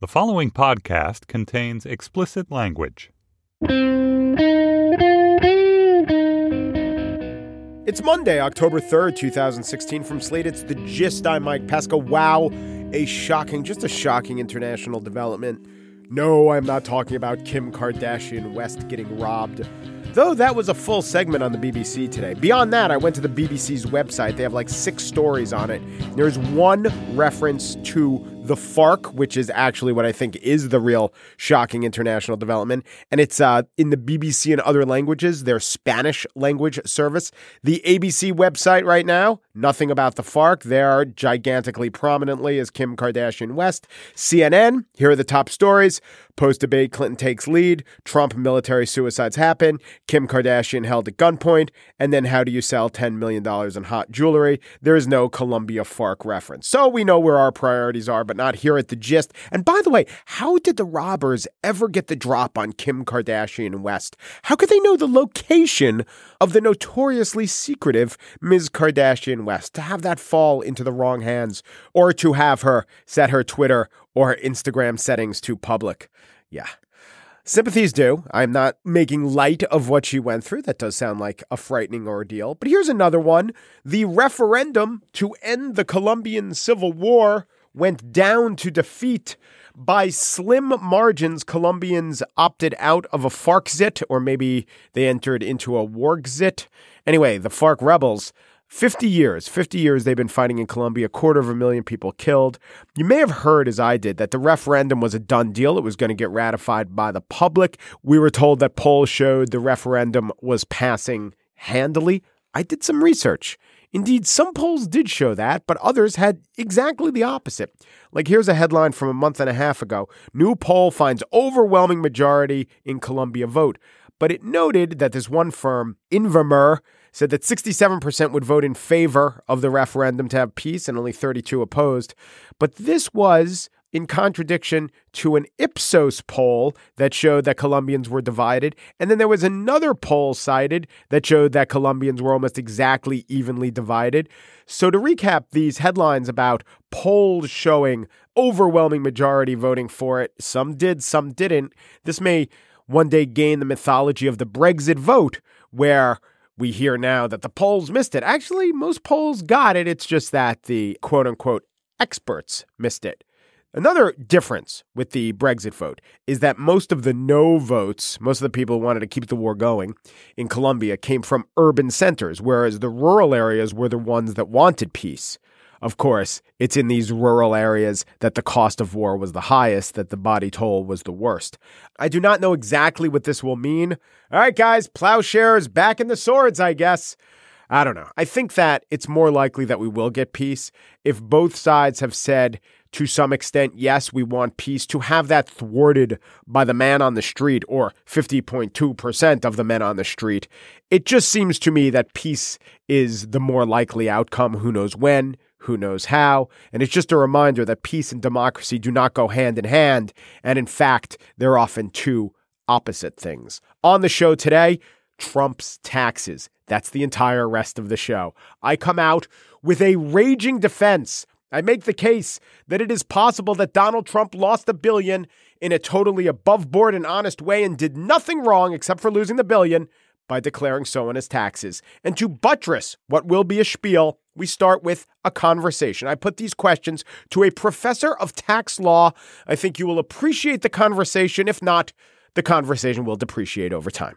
The following podcast contains explicit language. It's Monday, October 3rd, 2016. From Slate, it's The Gist. I'm Mike Pesca. Wow, a shocking, just a shocking international development. No, I'm not talking about Kim Kardashian West getting robbed. Though that was a full segment on the BBC today. Beyond that, I went to the BBC's website. They have like six stories on it. There's one reference to the FARC, which is actually what I think is the real shocking international development. And it's uh, in the BBC and other languages, their Spanish language service. The ABC website right now, nothing about the FARC. They are gigantically prominently as Kim Kardashian West. CNN, here are the top stories. Post debate, Clinton takes lead. Trump military suicides happen. Kim Kardashian held at gunpoint. And then how do you sell $10 million in hot jewelry? There is no Colombia FARC reference. So we know where our priorities are, but not here at the gist. And by the way, how did the robbers ever get the drop on Kim Kardashian West? How could they know the location of the notoriously secretive Ms. Kardashian West to have that fall into the wrong hands or to have her set her Twitter or Instagram settings to public? Yeah. Sympathies do. I'm not making light of what she went through. That does sound like a frightening ordeal. But here's another one. The referendum to end the Colombian Civil War went down to defeat. By slim margins, Colombians opted out of a FARCzit, or maybe they entered into a wargzit. Anyway, the FARC rebels 50 years, 50 years they've been fighting in Colombia, a quarter of a million people killed. You may have heard, as I did, that the referendum was a done deal. It was going to get ratified by the public. We were told that polls showed the referendum was passing handily. I did some research. Indeed, some polls did show that, but others had exactly the opposite. Like here's a headline from a month and a half ago New poll finds overwhelming majority in Colombia vote. But it noted that this one firm, Invamer, said that 67% would vote in favor of the referendum to have peace and only 32 opposed. But this was in contradiction to an Ipsos poll that showed that Colombians were divided. And then there was another poll cited that showed that Colombians were almost exactly evenly divided. So, to recap these headlines about polls showing overwhelming majority voting for it, some did, some didn't, this may one day gain the mythology of the Brexit vote, where we hear now that the polls missed it. Actually, most polls got it. It's just that the quote unquote experts missed it. Another difference with the Brexit vote is that most of the no votes, most of the people who wanted to keep the war going in Colombia, came from urban centers, whereas the rural areas were the ones that wanted peace. Of course, it's in these rural areas that the cost of war was the highest, that the body toll was the worst. I do not know exactly what this will mean. All right, guys, plowshares back in the swords, I guess. I don't know. I think that it's more likely that we will get peace if both sides have said, to some extent, yes, we want peace, to have that thwarted by the man on the street or 50.2% of the men on the street. It just seems to me that peace is the more likely outcome. Who knows when? Who knows how? And it's just a reminder that peace and democracy do not go hand in hand. And in fact, they're often two opposite things. On the show today, Trump's taxes. That's the entire rest of the show. I come out with a raging defense I make the case that it is possible that Donald Trump lost a billion in a totally above board and honest way and did nothing wrong except for losing the billion by declaring so on his taxes. And to buttress what will be a spiel, we start with a conversation. I put these questions to a professor of tax law. I think you will appreciate the conversation. If not, the conversation will depreciate over time.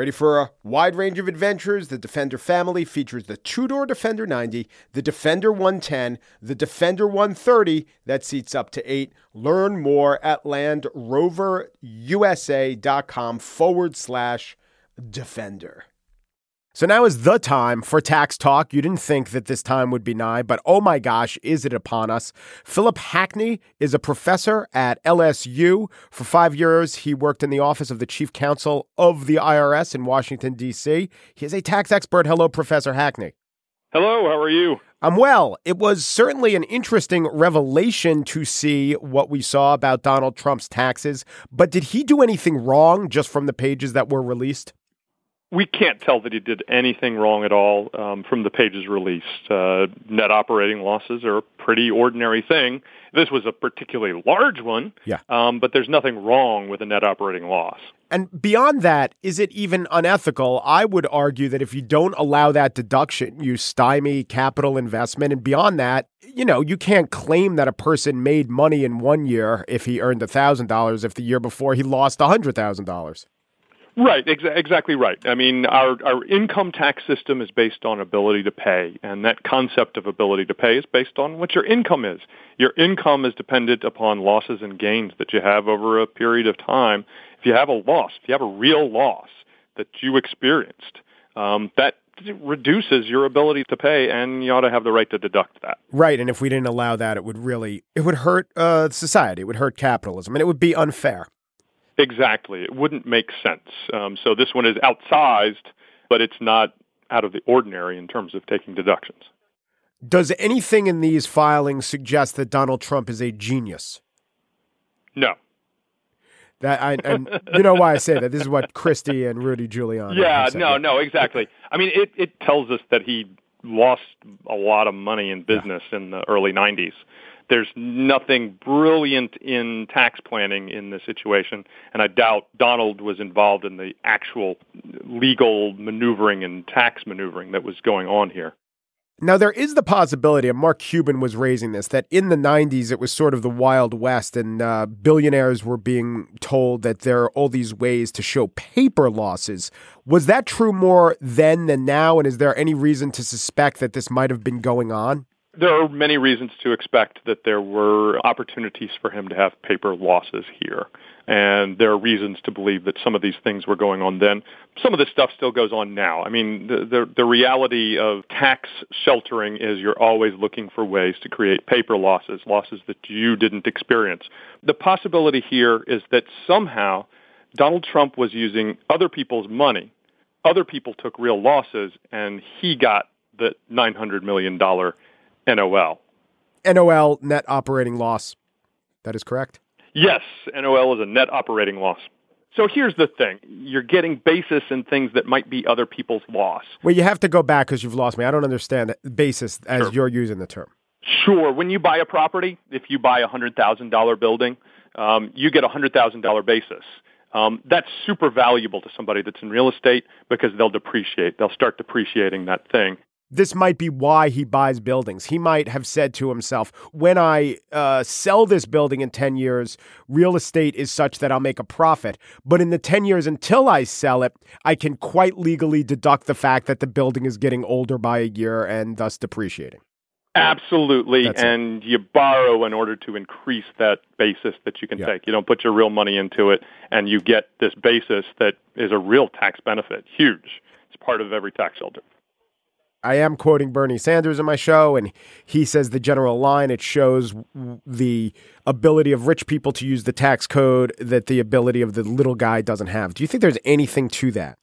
Ready for a wide range of adventures? The Defender family features the two door Defender 90, the Defender 110, the Defender 130 that seats up to eight. Learn more at landroverusa.com forward slash Defender. So now is the time for tax talk. You didn't think that this time would be nigh, but oh my gosh, is it upon us? Philip Hackney is a professor at LSU. For five years, he worked in the office of the chief counsel of the IRS in Washington, D.C. He is a tax expert. Hello, Professor Hackney. Hello, how are you? I'm well. It was certainly an interesting revelation to see what we saw about Donald Trump's taxes, but did he do anything wrong just from the pages that were released? We can't tell that he did anything wrong at all um, from the pages released. Uh, net operating losses are a pretty ordinary thing. This was a particularly large one, yeah. Um, but there's nothing wrong with a net operating loss. And beyond that, is it even unethical? I would argue that if you don't allow that deduction, you stymie capital investment. And beyond that, you know, you can't claim that a person made money in one year if he earned $1,000 if the year before he lost $100,000. Right, ex- exactly right. I mean, our, our income tax system is based on ability to pay, and that concept of ability to pay is based on what your income is. Your income is dependent upon losses and gains that you have over a period of time. If you have a loss, if you have a real loss that you experienced, um, that reduces your ability to pay, and you ought to have the right to deduct that. Right, and if we didn't allow that, it would really it would hurt uh, society. It would hurt capitalism, and it would be unfair. Exactly. It wouldn't make sense. Um, so this one is outsized, but it's not out of the ordinary in terms of taking deductions. Does anything in these filings suggest that Donald Trump is a genius? No. That I and you know why I say that. This is what Christie and Rudy Giuliani. Yeah, no, no, exactly. I mean, it it tells us that he lost a lot of money in business yeah. in the early '90s there's nothing brilliant in tax planning in this situation, and I doubt Donald was involved in the actual legal maneuvering and tax maneuvering that was going on here. Now, there is the possibility, and Mark Cuban was raising this, that in the 90s it was sort of the Wild West, and uh, billionaires were being told that there are all these ways to show paper losses. Was that true more then than now? And is there any reason to suspect that this might have been going on? There are many reasons to expect that there were opportunities for him to have paper losses here. And there are reasons to believe that some of these things were going on then. Some of this stuff still goes on now. I mean, the, the, the reality of tax sheltering is you're always looking for ways to create paper losses, losses that you didn't experience. The possibility here is that somehow Donald Trump was using other people's money. Other people took real losses, and he got the $900 million NOL. NOL, net operating loss. That is correct? Yes, NOL is a net operating loss. So here's the thing. You're getting basis in things that might be other people's loss. Well, you have to go back because you've lost me. I don't understand that basis as sure. you're using the term. Sure. When you buy a property, if you buy a $100,000 building, um, you get a $100,000 basis. Um, that's super valuable to somebody that's in real estate because they'll depreciate. They'll start depreciating that thing this might be why he buys buildings. He might have said to himself, when I uh, sell this building in 10 years, real estate is such that I'll make a profit. But in the 10 years until I sell it, I can quite legally deduct the fact that the building is getting older by a year and thus depreciating. Absolutely. That's and it. you borrow in order to increase that basis that you can yeah. take. You don't put your real money into it, and you get this basis that is a real tax benefit. Huge. It's part of every tax shelter. I am quoting Bernie Sanders in my show, and he says the general line it shows the ability of rich people to use the tax code that the ability of the little guy doesn't have. Do you think there's anything to that?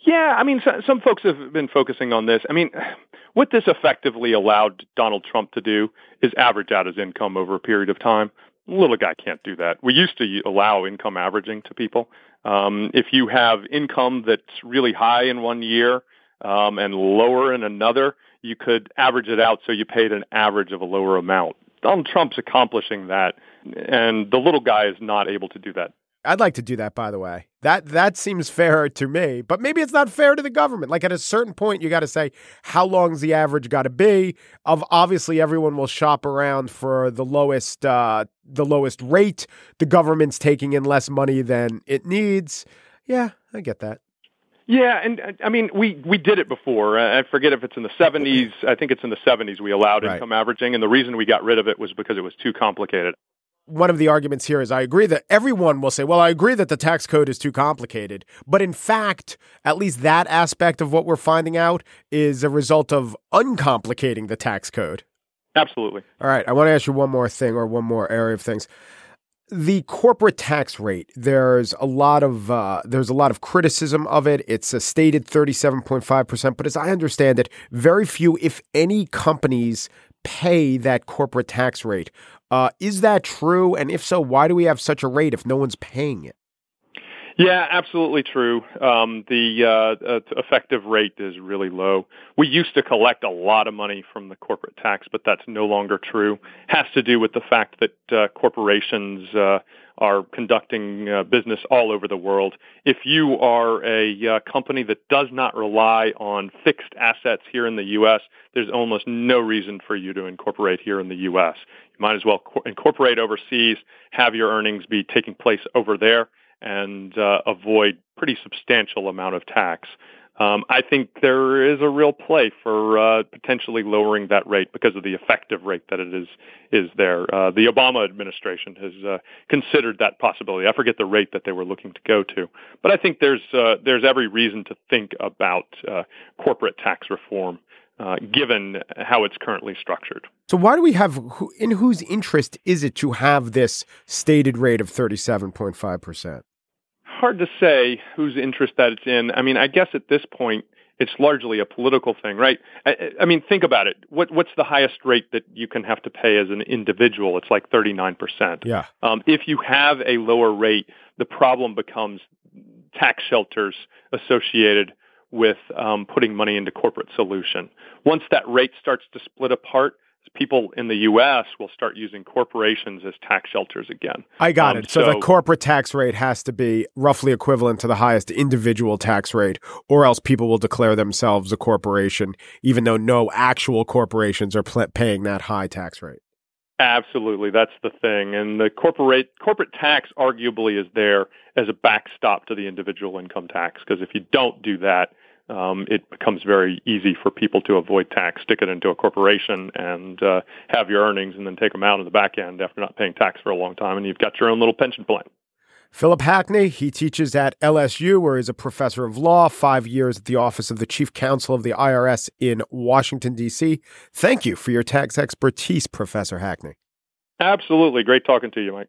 Yeah, I mean, so, some folks have been focusing on this. I mean, what this effectively allowed Donald Trump to do is average out his income over a period of time. Little guy can't do that. We used to allow income averaging to people. Um, if you have income that's really high in one year um, and lower in another, you could average it out so you paid an average of a lower amount. Donald Trump's accomplishing that, and the little guy is not able to do that. I'd like to do that, by the way. That that seems fair to me, but maybe it's not fair to the government. Like at a certain point, you got to say how long's the average got to be. Of obviously, everyone will shop around for the lowest uh, the lowest rate. The government's taking in less money than it needs. Yeah, I get that. Yeah, and uh, I mean, we we did it before. I forget if it's in the 70s. I think it's in the 70s we allowed right. income averaging, and the reason we got rid of it was because it was too complicated one of the arguments here is I agree that everyone will say, well, I agree that the tax code is too complicated. But in fact, at least that aspect of what we're finding out is a result of uncomplicating the tax code. Absolutely. All right. I want to ask you one more thing or one more area of things. The corporate tax rate, there's a lot of uh, there's a lot of criticism of it. It's a stated 37.5 percent, but as I understand it, very few, if any, companies pay that corporate tax rate. Uh, is that true? And if so, why do we have such a rate if no one's paying it? Yeah, absolutely true. Um, the uh, uh, effective rate is really low. We used to collect a lot of money from the corporate tax, but that's no longer true. Has to do with the fact that uh, corporations uh, are conducting uh, business all over the world. If you are a uh, company that does not rely on fixed assets here in the U.S., there's almost no reason for you to incorporate here in the U.S. You might as well co- incorporate overseas, have your earnings be taking place over there, and uh, avoid pretty substantial amount of tax. Um, I think there is a real play for uh, potentially lowering that rate because of the effective rate that it is is there. Uh, the Obama administration has uh, considered that possibility. I forget the rate that they were looking to go to, but I think there's uh, there's every reason to think about uh, corporate tax reform. Uh, given how it's currently structured. So, why do we have, in whose interest is it to have this stated rate of 37.5%? Hard to say whose interest that it's in. I mean, I guess at this point, it's largely a political thing, right? I, I, mean, think about it. What, what's the highest rate that you can have to pay as an individual? It's like 39%. Yeah. Um, if you have a lower rate, the problem becomes tax shelters associated with um, putting money into corporate solution. Once that rate starts to split apart, people in the U.S. will start using corporations as tax shelters again. I got um, it. So, so, the corporate tax rate has to be roughly equivalent to the highest individual tax rate, or else people will declare themselves a corporation, even though no actual corporations are pl- paying that high tax rate. Absolutely, that's the thing. And the corporate corporate tax arguably is there as a backstop to the individual income tax because if you don't do that, um, it becomes very easy for people to avoid tax, stick it into a corporation, and uh, have your earnings, and then take them out in the back end after not paying tax for a long time, and you've got your own little pension plan. Philip Hackney, he teaches at LSU, where he's a professor of law, five years at the Office of the Chief Counsel of the IRS in Washington, D.C. Thank you for your tax expertise, Professor Hackney. Absolutely. Great talking to you, Mike.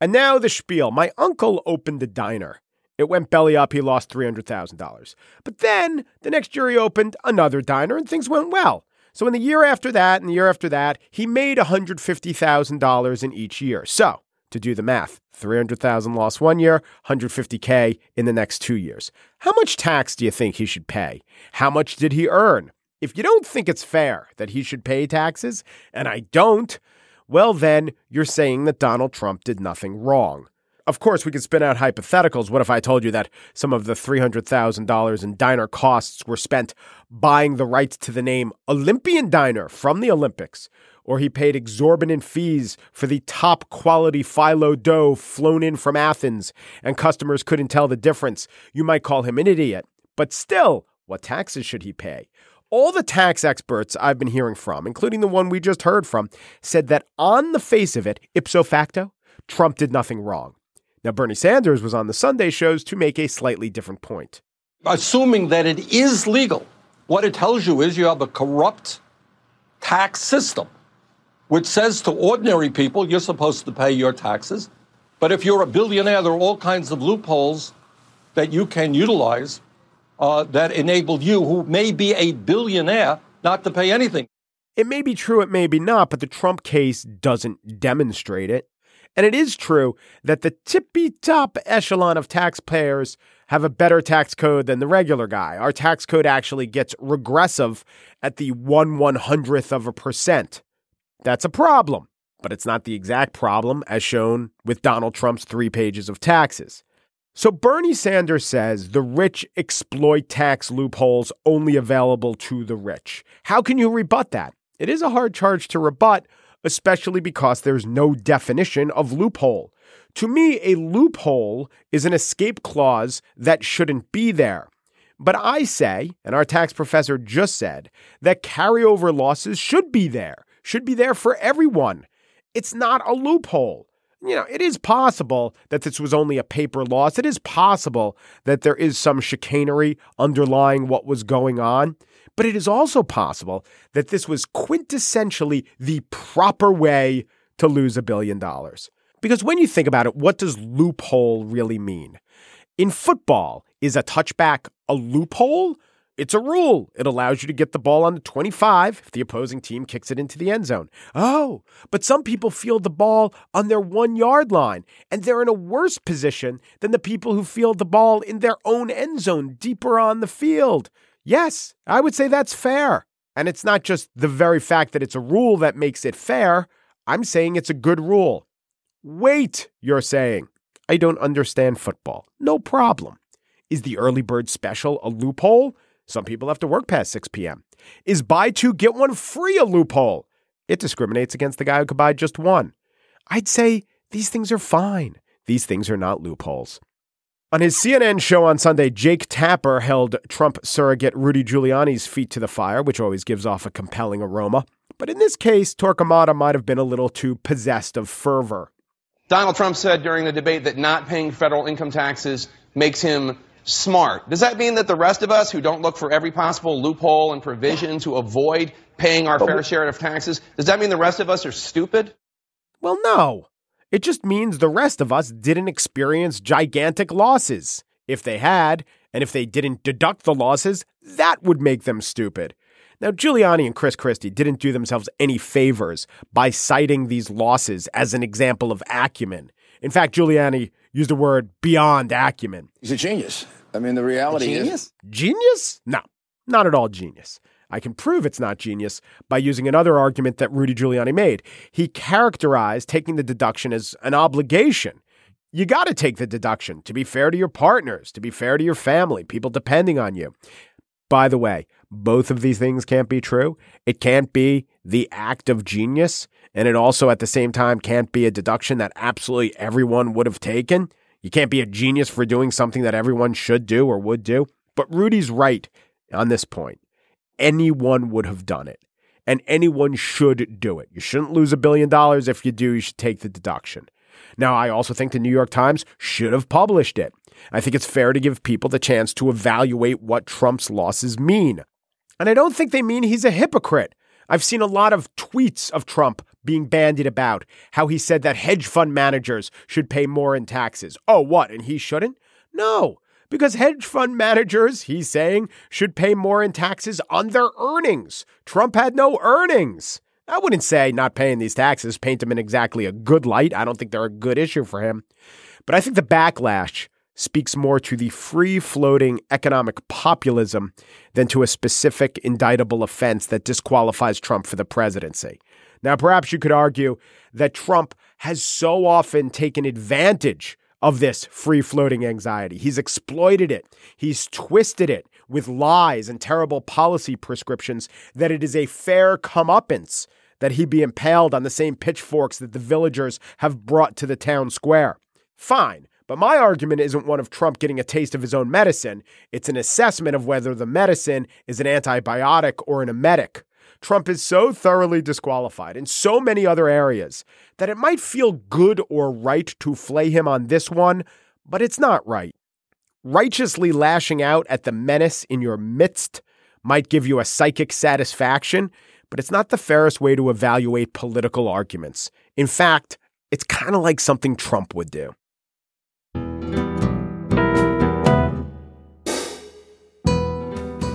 And now the spiel. My uncle opened a diner. It went belly up. He lost $300,000. But then the next year he opened another diner and things went well. So in the year after that and the year after that, he made $150,000 in each year. So to do the math, 300,000 lost one year, 150K in the next two years. How much tax do you think he should pay? How much did he earn? If you don't think it's fair that he should pay taxes, and I don't, well, then you're saying that Donald Trump did nothing wrong. of course, we could spin out hypotheticals. What if I told you that some of the $300,000 in diner costs were spent buying the rights to the name Olympian Diner from the Olympics? Or he paid exorbitant fees for the top quality phyllo dough flown in from Athens, and customers couldn't tell the difference. You might call him an idiot. But still, what taxes should he pay? All the tax experts I've been hearing from, including the one we just heard from, said that on the face of it, ipso facto, Trump did nothing wrong. Now, Bernie Sanders was on the Sunday shows to make a slightly different point. Assuming that it is legal, what it tells you is you have a corrupt tax system, which says to ordinary people, you're supposed to pay your taxes. But if you're a billionaire, there are all kinds of loopholes that you can utilize uh, that enabled you, who may be a billionaire, not to pay anything. It may be true, it may be not, but the Trump case doesn't demonstrate it. And it is true that the tippy top echelon of taxpayers have a better tax code than the regular guy. Our tax code actually gets regressive at the one one hundredth of a percent. That's a problem, but it's not the exact problem as shown with Donald Trump's three pages of taxes. So Bernie Sanders says the rich exploit tax loopholes only available to the rich. How can you rebut that? It is a hard charge to rebut especially because there's no definition of loophole. To me, a loophole is an escape clause that shouldn't be there. But I say, and our tax professor just said, that carryover losses should be there, should be there for everyone. It's not a loophole. You know, it is possible that this was only a paper loss. It is possible that there is some chicanery underlying what was going on. But it is also possible that this was quintessentially the proper way to lose a billion dollars. Because when you think about it, what does loophole really mean? In football, is a touchback a loophole? It's a rule. It allows you to get the ball on the 25 if the opposing team kicks it into the end zone. Oh, but some people field the ball on their one yard line, and they're in a worse position than the people who field the ball in their own end zone deeper on the field. Yes, I would say that's fair. And it's not just the very fact that it's a rule that makes it fair. I'm saying it's a good rule. Wait, you're saying. I don't understand football. No problem. Is the early bird special a loophole? Some people have to work past 6 p.m. Is buy two, get one free a loophole? It discriminates against the guy who could buy just one. I'd say these things are fine. These things are not loopholes. On his CNN show on Sunday, Jake Tapper held Trump surrogate Rudy Giuliani's feet to the fire, which always gives off a compelling aroma. But in this case, Torquemada might have been a little too possessed of fervor. Donald Trump said during the debate that not paying federal income taxes makes him smart. Does that mean that the rest of us who don't look for every possible loophole and provision to avoid paying our fair share of taxes, does that mean the rest of us are stupid? Well, no. It just means the rest of us didn't experience gigantic losses. If they had, and if they didn't deduct the losses, that would make them stupid. Now, Giuliani and Chris Christie didn't do themselves any favors by citing these losses as an example of acumen. In fact, Giuliani used the word beyond acumen. He's a genius. I mean, the reality is. Genius? No, not at all genius. I can prove it's not genius by using another argument that Rudy Giuliani made. He characterized taking the deduction as an obligation. You got to take the deduction to be fair to your partners, to be fair to your family, people depending on you. By the way, both of these things can't be true. It can't be the act of genius, and it also at the same time can't be a deduction that absolutely everyone would have taken. You can't be a genius for doing something that everyone should do or would do. But Rudy's right on this point anyone would have done it. And anyone should do it. You shouldn't lose a billion dollars. If you do, you should take the deduction. Now, I also think the New York Times should have published it. I think it's fair to give people the chance to evaluate what Trump's losses mean. And I don't think they mean he's a hypocrite. I've seen a lot of tweets of Trump being bandied about how he said that hedge fund managers should pay more in taxes. Oh, what? And he shouldn't? No because hedge fund managers, he's saying, should pay more in taxes on their earnings. Trump had no earnings. I wouldn't say not paying these taxes paint him in exactly a good light. I don't think they're a good issue for him. But I think the backlash speaks more to the free floating economic populism than to a specific indictable offense that disqualifies Trump for the presidency. Now, perhaps you could argue that Trump has so often taken advantage of this free floating anxiety. He's exploited it, he's twisted it with lies and terrible policy prescriptions that it is a fair comeuppance that he be impaled on the same pitchforks that the villagers have brought to the town square. Fine. But my argument isn't one of Trump getting a taste of his own medicine. It's an assessment of whether the medicine is an antibiotic or an emetic. Trump is so thoroughly disqualified in so many other areas that it might feel good or right to flay him on this one, but it's not right. Righteously lashing out at the menace in your midst might give you a psychic satisfaction, but it's not the fairest way to evaluate political arguments. In fact, it's kind of like something Trump would do.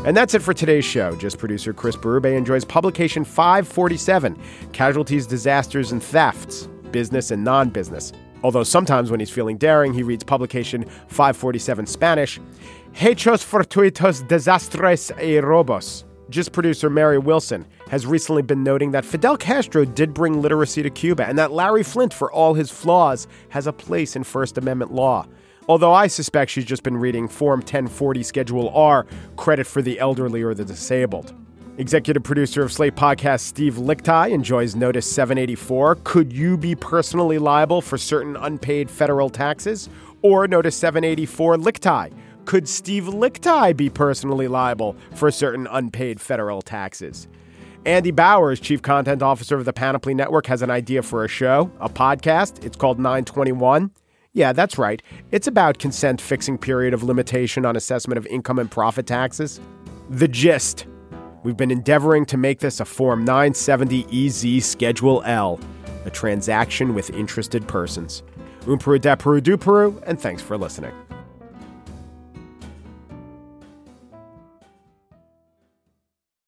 And that's it for today's show. Just producer Chris Berube enjoys publication 547 Casualties, Disasters, and Thefts, Business and Non Business. Although sometimes when he's feeling daring, he reads publication 547 Spanish Hechos Fortuitos Desastres y Robos. Just producer Mary Wilson has recently been noting that Fidel Castro did bring literacy to Cuba and that Larry Flynt, for all his flaws, has a place in First Amendment law. Although I suspect she's just been reading Form 1040 Schedule R, credit for the elderly or the disabled. Executive producer of Slate Podcast Steve Lickteig enjoys Notice 784. Could you be personally liable for certain unpaid federal taxes? Or Notice 784 Lickteig. Could Steve Lickteig be personally liable for certain unpaid federal taxes? Andy Bowers, Chief Content Officer of the Panoply Network, has an idea for a show, a podcast. It's called 921. Yeah, that's right. It's about consent fixing period of limitation on assessment of income and profit taxes. The gist we've been endeavoring to make this a Form 970 EZ Schedule L, a transaction with interested persons. Umperu de Peru du Peru, and thanks for listening.